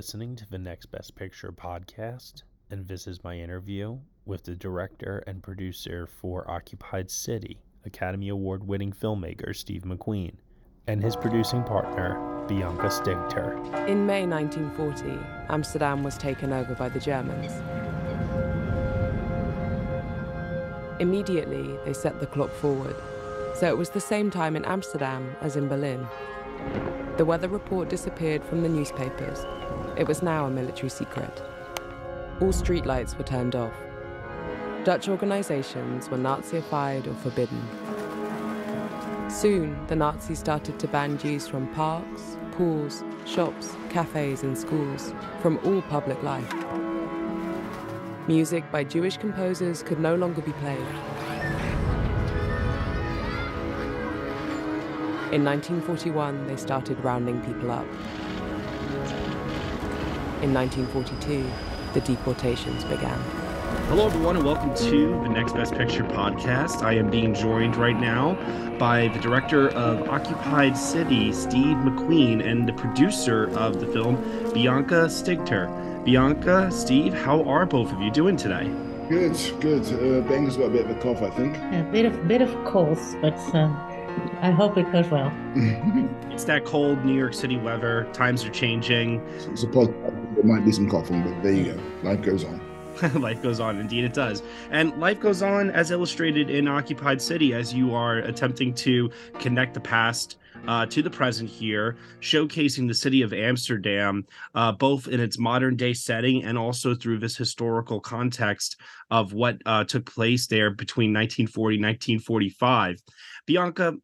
Listening to the Next Best Picture podcast, and this is my interview with the director and producer for Occupied City, Academy Award winning filmmaker Steve McQueen, and his producing partner, Bianca Stigter. In May 1940, Amsterdam was taken over by the Germans. Immediately, they set the clock forward, so it was the same time in Amsterdam as in Berlin. The weather report disappeared from the newspapers. It was now a military secret. All streetlights were turned off. Dutch organizations were Nazified or forbidden. Soon, the Nazis started to ban Jews from parks, pools, shops, cafes, and schools, from all public life. Music by Jewish composers could no longer be played. In 1941, they started rounding people up. In 1942, the deportations began. Hello, everyone, and welcome to the Next Best Picture podcast. I am being joined right now by the director of Occupied City, Steve McQueen, and the producer of the film, Bianca Stigter. Bianca, Steve, how are both of you doing today? Good, good. Uh, Bianca's got a bit of a cough, I think. A bit of bit of cold, but uh, I hope it goes well. It's that cold New York City weather. Times are changing. it's a positive. There might be some coughing, but there you go. Life goes on. life goes on. Indeed, it does. And life goes on as illustrated in Occupied City as you are attempting to connect the past uh, to the present here, showcasing the city of Amsterdam, uh, both in its modern day setting and also through this historical context of what uh, took place there between 1940 and 1945. Bianca,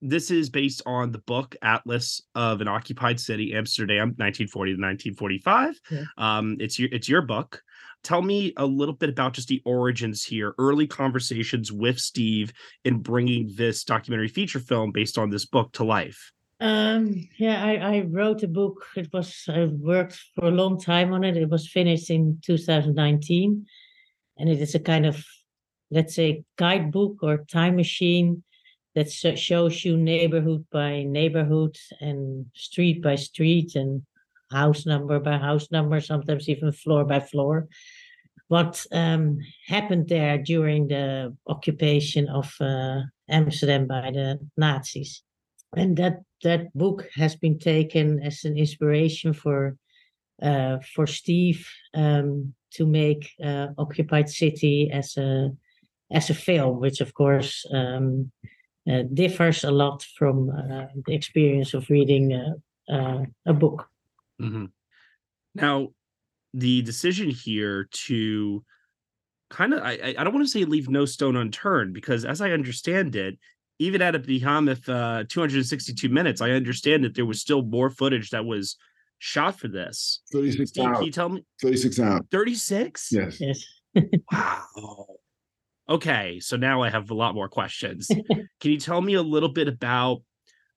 this is based on the book Atlas of an Occupied City, Amsterdam, 1940 to 1945. Yeah. Um, it's your it's your book. Tell me a little bit about just the origins here, early conversations with Steve in bringing this documentary feature film based on this book to life. Um, yeah, I, I wrote a book. It was I worked for a long time on it. It was finished in 2019, and it is a kind of, let's say, guidebook or time machine that shows you neighborhood by neighborhood and street by street and house number by house number, sometimes even floor by floor. What um, happened there during the occupation of uh, Amsterdam by the Nazis? and that that book has been taken as an inspiration for uh, for Steve um, to make uh, Occupied City as a as a film, which of course um, differs a lot from uh, the experience of reading a, a, a book. Mhm. Now, the decision here to kind of I, I I don't want to say leave no stone unturned because as I understand it, even at a behemoth uh 262 minutes, I understand that there was still more footage that was shot for this. 36 Steve, can hours. you tell me 36 hours. 36? Yes. Yes. Wow. Okay, so now I have a lot more questions. Can you tell me a little bit about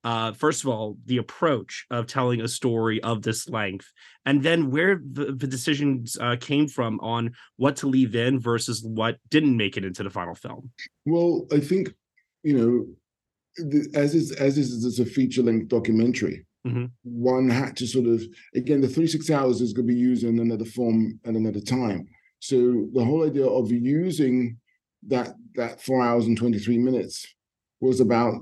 uh first of all the approach of telling a story of this length and then where the, the decisions uh, came from on what to leave in versus what didn't make it into the final film Well, I think, you know, the, as is as is as a feature length documentary, Mhm. one had to sort of again the 36 hours is going to be used in another form at another time. So the whole idea of using that that four hours and 23 minutes was about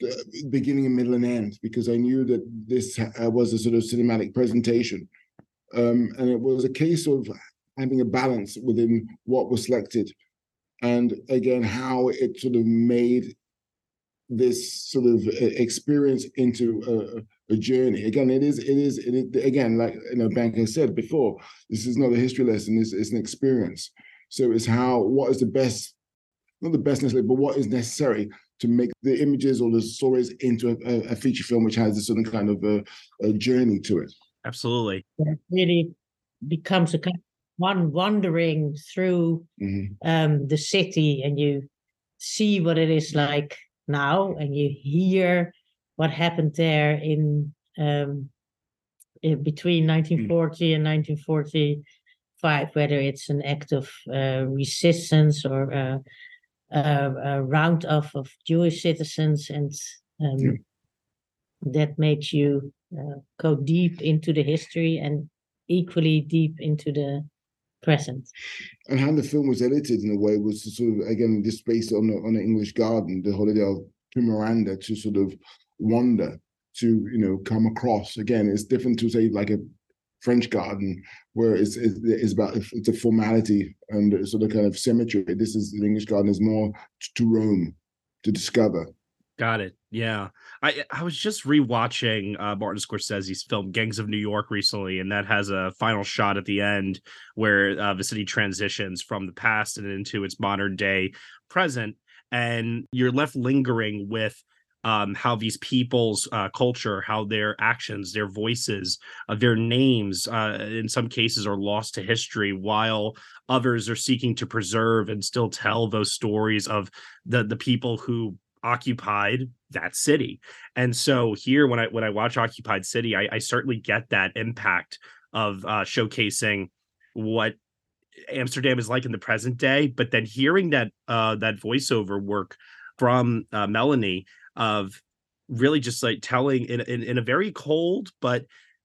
the beginning and middle and end because I knew that this uh, was a sort of cinematic presentation um, and it was a case of having a balance within what was selected, and again how it sort of made this sort of uh, experience into a, a journey. Again, it is, it is, again, like you know, Bianca said before, this is not a history lesson, it's, it's an experience. So it's how, what is the best, not the best necessarily, but what is necessary to make the images or the stories into a, a feature film which has a certain kind of a, a journey to it. Absolutely. It really becomes a kind of one wandering through mm-hmm. um, the city and you see what it is like now and you hear what happened there in, um, in between 1940 mm. and 1945, whether it's an act of uh, resistance or a, a, a round off of Jewish citizens, and um, yeah. that makes you uh, go deep into the history and equally deep into the present. And how the film was edited in a way was to sort of again just based on the, on the English garden, the holiday of to Miranda to sort of wander to you know come across. Again, it's different to say like a French garden where it's, it's, about it's a formality and sort of kind of symmetry. This is the English garden is more to roam, to discover. Got it. Yeah, I I was just rewatching uh, Martin Scorsese's film Gangs of New York recently, and that has a final shot at the end where uh, the city transitions from the past and into its modern day present, and you're left lingering with um, how these people's uh, culture, how their actions, their voices, uh, their names, uh, in some cases, are lost to history, while others are seeking to preserve and still tell those stories of the the people who occupied that city. And so here, when I when I watch Occupied City, I, I certainly get that impact of uh, showcasing what Amsterdam is like in the present day. But then hearing that uh, that voiceover work from uh, Melanie of really just like telling in, in in a very cold but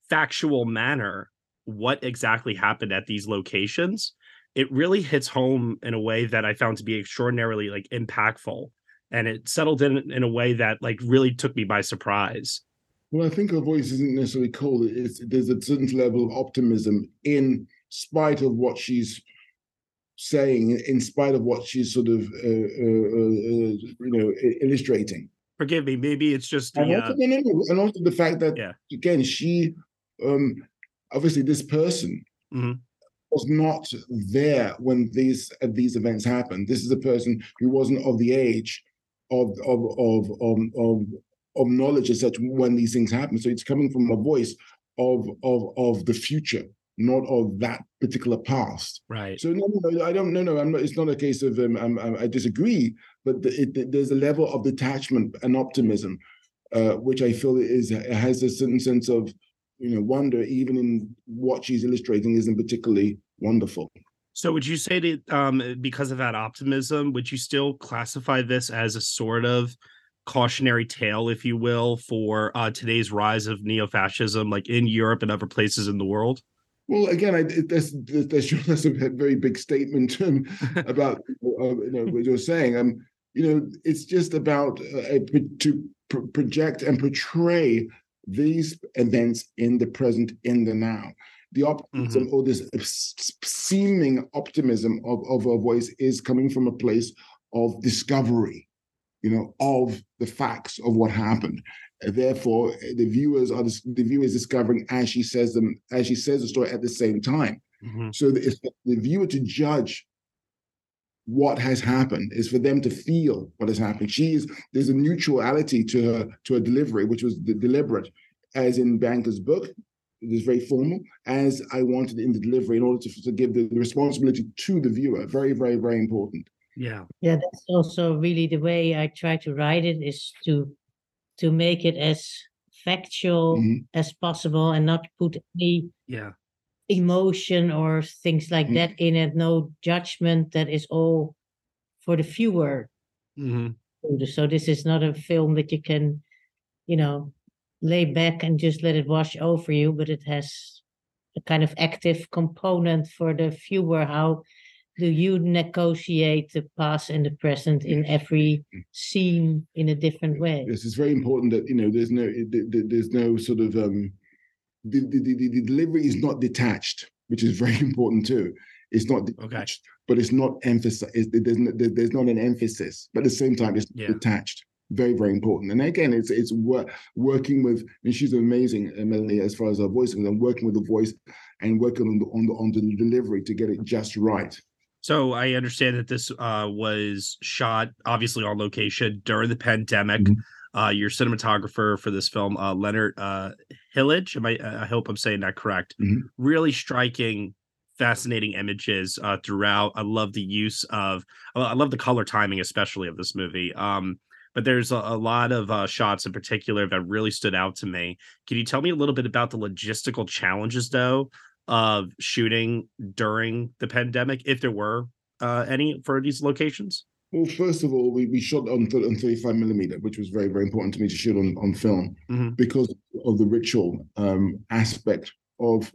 factual manner what exactly happened at these locations it really hits home in a way that I found to be extraordinarily like impactful and it settled in in a way that like really took me by surprise. Well, I think her voice isn't necessarily cold. It's there's a certain level of optimism in spite of what she's saying, in spite of what she's sort of uh, uh, uh, you know illustrating. Forgive me, maybe it's just the, and, also, uh, no, no, no. and also the fact that yeah. again she um obviously this person mm-hmm. was not there when these uh, these events happened. This is a person who wasn't of the age of of of of, of, of knowledge as such when these things happen. So it's coming from a voice of of of the future, not of that particular past. Right. So no, no, I don't. No, no. I'm not, it's not a case of um, I'm, I'm, i disagree, but the, it, there's a level of detachment and optimism, uh, which I feel is has a certain sense of you know wonder, even in what she's illustrating, isn't particularly wonderful. So would you say that um, because of that optimism, would you still classify this as a sort of cautionary tale, if you will, for uh, today's rise of neo-fascism, like in Europe and other places in the world? Well, again, I, there's, there's, there's a very big statement um, about uh, you know, what you're saying. Um, you know, it's just about uh, to pr- project and portray these events in the present, in the now the optimism mm-hmm. or this seeming optimism of, of a voice is coming from a place of discovery, you know, of the facts of what happened. Therefore, the viewers are the viewers discovering as she says them as she says the story at the same time. Mm-hmm. So it's the viewer to judge what has happened is for them to feel what has happened. She is there's a neutrality to her to her delivery, which was the deliberate, as in Bianca's book it is very formal, as I wanted in the delivery in order to, to give the, the responsibility to the viewer. Very, very, very important. Yeah. Yeah, that's also really the way I try to write it is to to make it as factual mm-hmm. as possible and not put any yeah emotion or things like mm-hmm. that in it. No judgment. That is all for the viewer. Mm-hmm. So this is not a film that you can, you know, lay back and just let it wash over you, but it has a kind of active component for the viewer. How do you negotiate the past and the present in every scene in a different way? Yes, it's very important that you know there's no there's no sort of um the, the, the, the delivery is not detached, which is very important too. It's not detached, okay. but it's not emphasized. It, there's, no, there's not an emphasis, but at the same time, it's yeah. detached. Very, very important. And again, it's it's work, working with, and she's amazing, uh, Melanie, as far as her voice and working with the voice and working on the on the on the delivery to get it just right. So I understand that this uh, was shot obviously on location during the pandemic. Mm-hmm. Uh, your cinematographer for this film, uh, Leonard uh, Hillege, am I, I hope I'm saying that correct. Mm-hmm. Really striking, fascinating images uh, throughout. I love the use of, I love the color timing, especially of this movie. Um, but there's a, a lot of uh, shots in particular that really stood out to me. Can you tell me a little bit about the logistical challenges, though, of shooting during the pandemic, if there were uh, any for these locations? Well, first of all, we, we shot on, on 35 millimeter, which was very, very important to me to shoot on, on film mm-hmm. because of the ritual um, aspect of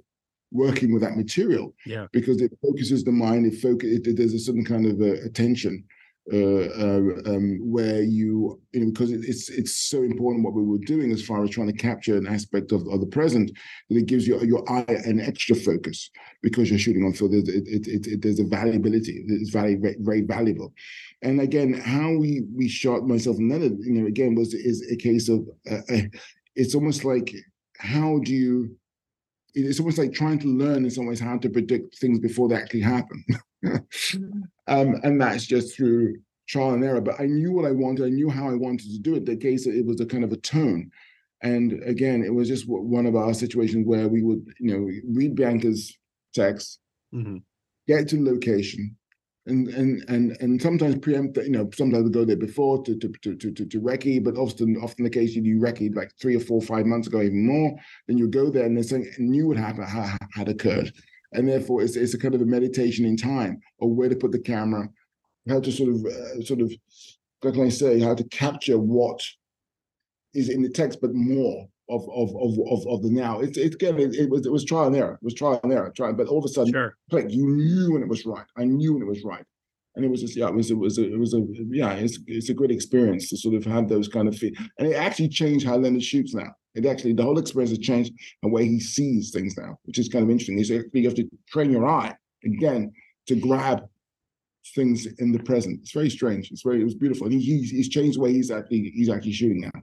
working with that material. Yeah. Because it focuses the mind, it focus, it, there's a certain kind of uh, attention um, where you, you know, because it's it's so important what we were doing as far as trying to capture an aspect of, of the present that it gives your your eye an extra focus because you're shooting on film. There's, it, it, it, there's a valuability. It's very very valuable. And again, how we we shot myself and Leonard, you know, again was is a case of uh, uh, it's almost like how do you it's almost like trying to learn in some ways how to predict things before they actually happen. um, and that's just through trial and error. But I knew what I wanted. I knew how I wanted to do it. The case it was a kind of a tone. And again, it was just one of our situations where we would, you know, read Bianca's text, mm-hmm. get to the location, and and and and sometimes preempt. You know, sometimes we go there before to to to to, to, to recce, but often often the case you do recce like three or four, five months ago, even more. Then you go there and there's something new would happen had occurred and therefore it's, it's a kind of a meditation in time or where to put the camera how to sort of uh, sort of how can i say how to capture what is in the text but more of of of of, of the now it's it's again it, it, was it was trial and error it was trial and error trial but all of a sudden sure. click you knew when it was right i knew when it was right and it was just yeah it was it was a, it was a yeah it's it's a good experience to sort of have those kind of feet and it actually changed how Leonard shoots now it actually, the whole experience has changed the way he sees things now, which is kind of interesting. Is you have to train your eye again to grab things in the present. It's very strange. It's very, it was beautiful. And He, he's, he's changed the way he's actually, he's actually shooting now.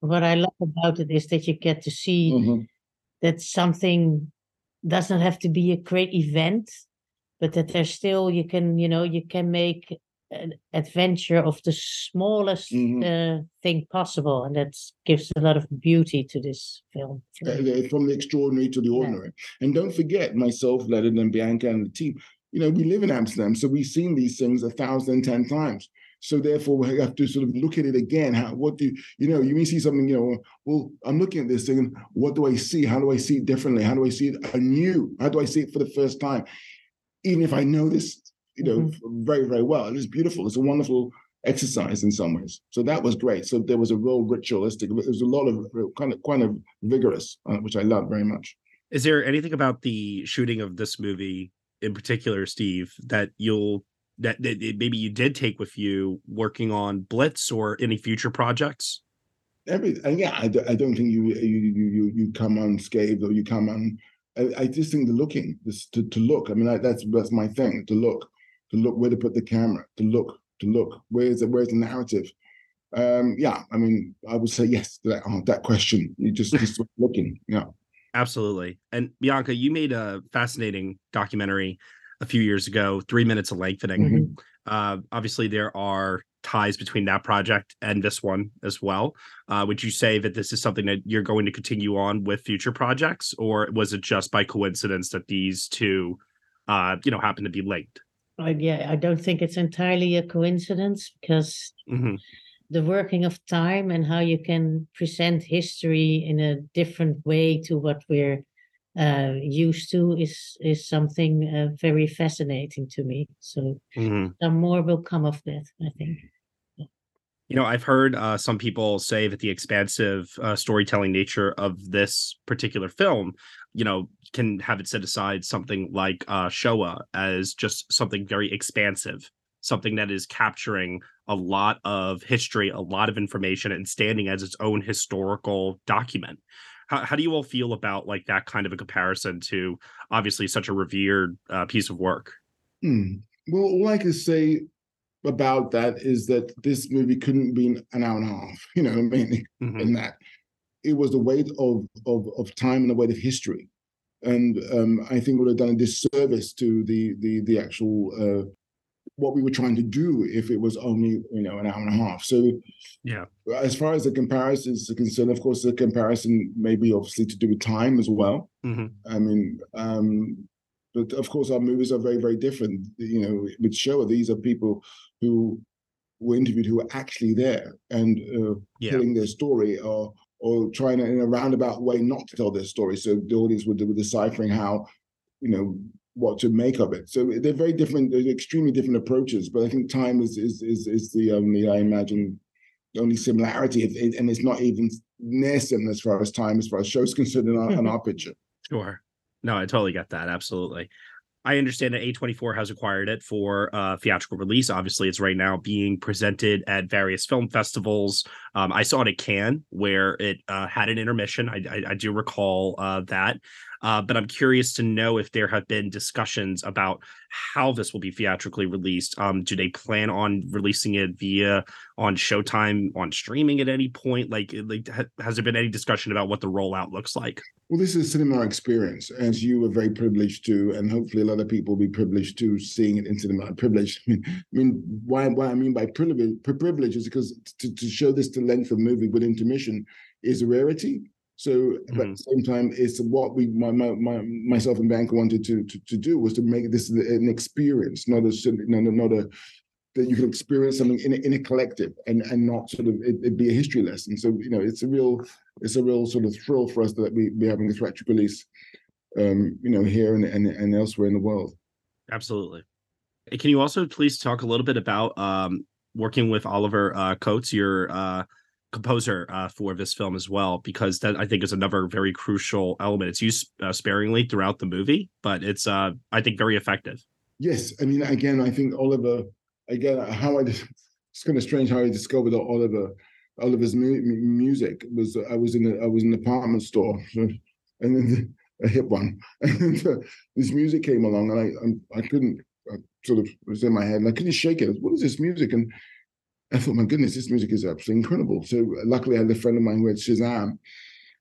What I love about it is that you get to see mm-hmm. that something doesn't have to be a great event, but that there's still you can, you know, you can make an adventure of the smallest mm-hmm. uh, thing possible, and that gives a lot of beauty to this film. Uh, from the extraordinary to the ordinary, yeah. and don't forget myself, Leonard and Bianca and the team. You know, we live in Amsterdam, so we've seen these things a thousand, ten times. So therefore, we have to sort of look at it again. How, what do you know? You may see something. You know, well, I'm looking at this thing. What do I see? How do I see it differently? How do I see it anew? How do I see it for the first time? Even if I know this you know, mm-hmm. very, very well. it is beautiful. It's a wonderful exercise in some ways. So that was great. So there was a real ritualistic, there was a lot of kind of kind of vigorous, uh, which I loved very much. Is there anything about the shooting of this movie in particular, Steve, that you'll that, that maybe you did take with you working on Blitz or any future projects? Every uh, yeah, I, I don't think you you you you come unscathed or you come on. I, I just think the looking, this to, to look. I mean, I, that's that's my thing to look to look where to put the camera, to look, to look, where's the where's the narrative? Um, yeah, I mean, I would say yes to that, oh, that question. You just just looking, yeah. Absolutely. And Bianca, you made a fascinating documentary a few years ago, three minutes of lengthening. Mm-hmm. Uh, obviously, there are ties between that project and this one as well. Uh, would you say that this is something that you're going to continue on with future projects, or was it just by coincidence that these two, uh, you know, happen to be linked? I, yeah, I don't think it's entirely a coincidence because mm-hmm. the working of time and how you can present history in a different way to what we're uh, used to is is something uh, very fascinating to me. So Mhm. some more will come of that, I think. You know, I've heard uh, some people say that the expansive uh, storytelling nature of this particular film, you know, can have it set aside something like uh, Shoah as just something very expansive, something that is capturing a lot of history, a lot of information, and standing as its own historical document. How, how do you all feel about like that kind of a comparison to obviously such a revered uh, piece of work? Hmm. Well, all I can say about that is that this movie couldn't be an hour and a half. You know what I mean? Mhm. In that it was the weight of of of time and the weight of history, and um, I think would have done a disservice to the the the actual uh, what we were trying to do if it was only you know an hour and a half. So Yeah. as far as the comparisons are concerned, of course, the comparison may be obviously to do with time as well. Mhm. I mean, um, but of course, our movies are very, very different. You know, with Shoah, these are people who were interviewed who were actually there and uh, Yeah. telling their story or or trying to, in a roundabout way not to tell their story. So the audience would were deciphering how, you know, what to make of it. So they're very different, they're extremely different approaches. But I think time is is is, is the only, I imagine, the only similarity, If it- and it's not even near similar as far as time, as far as Shoah's concerned in our, in our picture. Sure. No, I totally get that. Absolutely. I understand that A24 has acquired it for uh, theatrical release. Obviously, it's right now being presented at various film festivals. Um, I saw it at Cannes, where it uh, had an intermission. I, I, I do recall uh, that. Uh, but I'm curious to know if there have been discussions about how this will be theatrically released. Um, do they plan on releasing it via on Showtime on streaming at any point? Like, like ha- has there been any discussion about what the rollout looks like? Well, this is a cinema experience, as you were very privileged to, and hopefully a lot of people will be privileged to seeing it in cinema. Privileged. I mean, why? What I mean by privilege, privilege is because to, to show this to length of movie with intermission is a rarity. So, but at the same time, it's what we, my, my, my myself and Bianca wanted to, to to do was to make this an experience, not a cin- no, no, not a that you can experience something in a, in a collective and and not sort of it, it be a history lesson. So you know, it's a real it's a real sort of thrill for us that we be having this theatrical release, um, you know, here and, and and elsewhere in the world. Absolutely. Can you also please talk a little bit about um, working with Oliver uh, Coates, your uh, composer uh, for this film as well? Because that I think is another very crucial element. It's used uh, sparingly throughout the movie, but it's uh, I think very effective. Yes, I mean, again, I think Oliver, again, how I it's kind of strange how I discovered Oliver, Oliver's mu- mu- music was I was in a, I was in an apartment store, and then a hip one, and this music came along, and I I'm, I couldn't I sort of was in my head, and I couldn't shake it. What is this music? And I thought, my goodness, this music is absolutely incredible. So luckily, I had a friend of mine who had Shazam,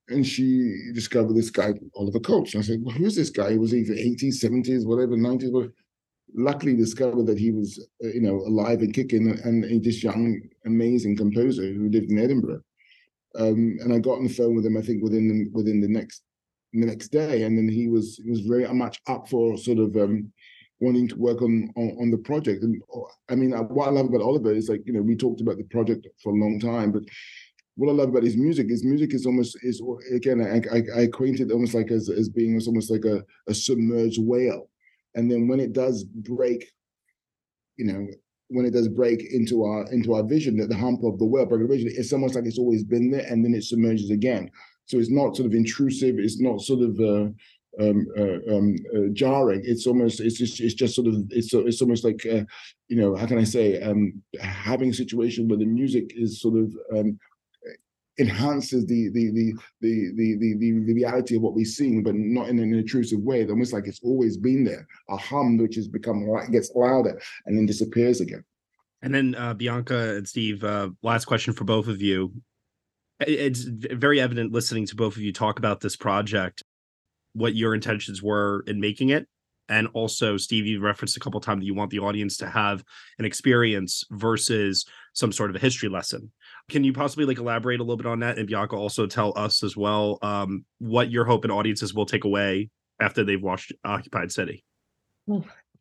and she discovered this guy, Oliver Coates. And I said, well, who's this guy? He was either 80s, 70s, whatever, 90s, whatever. Luckily discovered that he was, uh, you know, alive and kicking, and a this young, amazing composer who lived in Edinburgh. Um, and I got on the phone with him, I think within the, within the next the next day, and then he was he was very much up for sort of um, wanting to work on, on on the project. And I mean, uh, what I love about Oliver is like you know we talked about the project for a long time, but what I love about his music is music is almost is again I, I, I it almost like as as being almost like a, a submerged whale, and then when it does break, you know. When it does break into our into our vision, that the hump of the whale, breaking vision, it's almost like it's always been there, and then it submerges again. So it's not sort of intrusive. It's not sort of uh, um, uh, um, uh, jarring. It's almost it's just it's just sort of it's it's almost like uh, you know how can I say um, having a situation where the music is sort of um, enhances the the the the the the, the, reality of what we're seeing, but not in an intrusive way. It's almost like it's always been there. A hum which has become gets louder and then disappears again. And then uh, Bianca and Steve, uh, last question for both of you. It's very evident listening to both of you talk about this project, what your intentions were in making it. And also, Steve, you referenced a couple times that you want the audience to have an experience versus some sort of a history lesson. Can you possibly like elaborate a little bit on that? And Bianca also tell us as well um, what your hope and audiences will take away after they've watched Occupied City.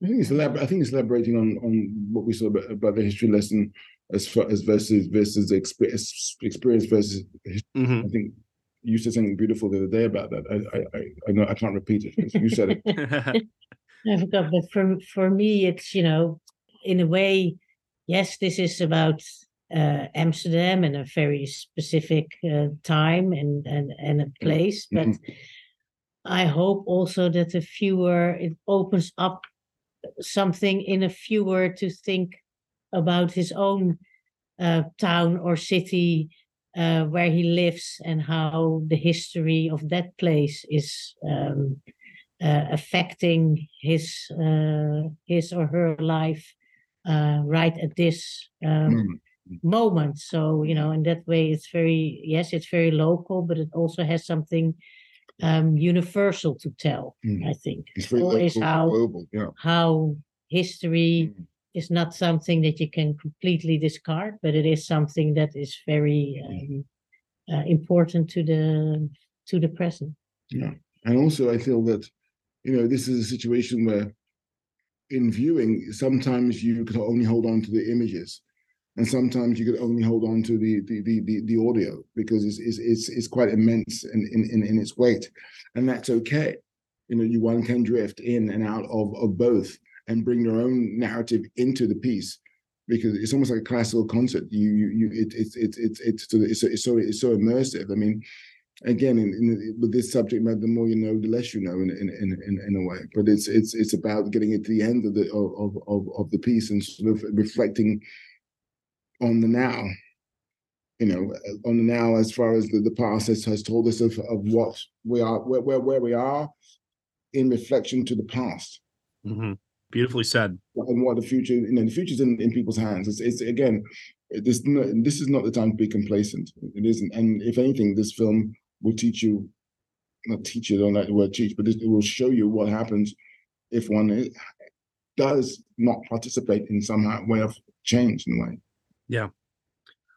I think it's elab- I think it's elaborating on on what we saw about, about the history lesson as far as versus versus the experience versus history. Mhm. I think you said something beautiful the other day about that. I I I, I know I can't repeat it. You said it. I forgot, but for for me, it's you know, in a way, yes, this is about uh, Amsterdam and a very specific uh, time and and and a place, but. Mhm. I hope also that the viewer it opens up something in a viewer to think about his own uh, town or city uh, where he lives and how the history of that place is um, uh, affecting his uh, his or her life uh, right at this um, Mm. moment. So you know, in that way, it's very yes, it's very local, but it also has something um, universal to tell. Mm. I think It's very always local, how global. Yeah. how history Mm. Is not something that you can completely discard, but it is something that is very um, uh, important to the to the present. Yeah, and also, I feel that, you know, this is a situation where in viewing, sometimes you can only hold on to the images. And sometimes you could only hold on to the the the the, the audio because it's, it's it's it's quite immense in, in in in its weight, and that's okay. You know, you one can drift in and out of of both and bring their own narrative into the piece because it's almost like a classical concert. You you you it, it's it's it's it's so it's so it's so it's so immersive. I mean, again, in, in with this subject matter, the more you know, the less you know, in in in in, a way. But it's it's it's about getting it to the end of the of of of the piece and sort of reflecting on the now. You know, on the now as far as the, the past has, has told us of, of what we are, where, where where we are, in reflection to the past Mhm. Beautifully said. and what the future, you know, the future's in, in people's hands. It's, it's again, this this is not the time to be complacent. It isn't. And if anything, this film will teach you, not teach you, don't like the word teach, but it will show you what happens if one does not participate in some way of change in a way. Yeah.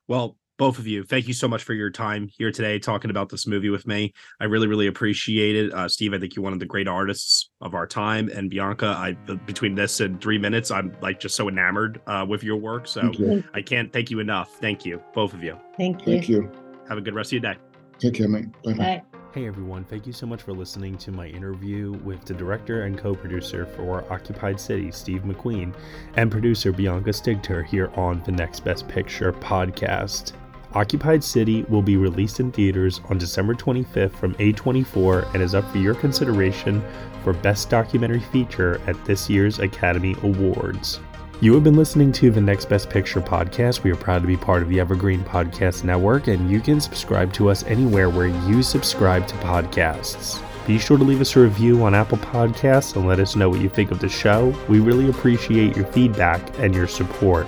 Well, both of you, thank you so much for your time here today talking about this movie with me. I really, really appreciate it. Uh, Steve, I think you're one of the great artists of our time. And Bianca, I between this and three minutes, I'm like just so enamored uh, with your work. So you. I can't thank you enough. Thank you, both of you. Thank you. Thank you. Have a good rest of your day. Take care, mate. Bye bye. Bye. Hey everyone, thank you so much for listening to my interview with the director and co producer for Occupied City, Steve McQueen, and producer Bianca Stigter here on the Next Best Picture podcast. Occupied City will be released in theaters on December 25th from A24 and is up for your consideration for Best Documentary Feature at this year's Academy Awards. You have been listening to the Next Best Picture podcast. We are proud to be part of the Evergreen Podcast Network, and you can subscribe to us anywhere where you subscribe to podcasts. Be sure to leave us a review on Apple Podcasts and let us know what you think of the show. We really appreciate your feedback and your support,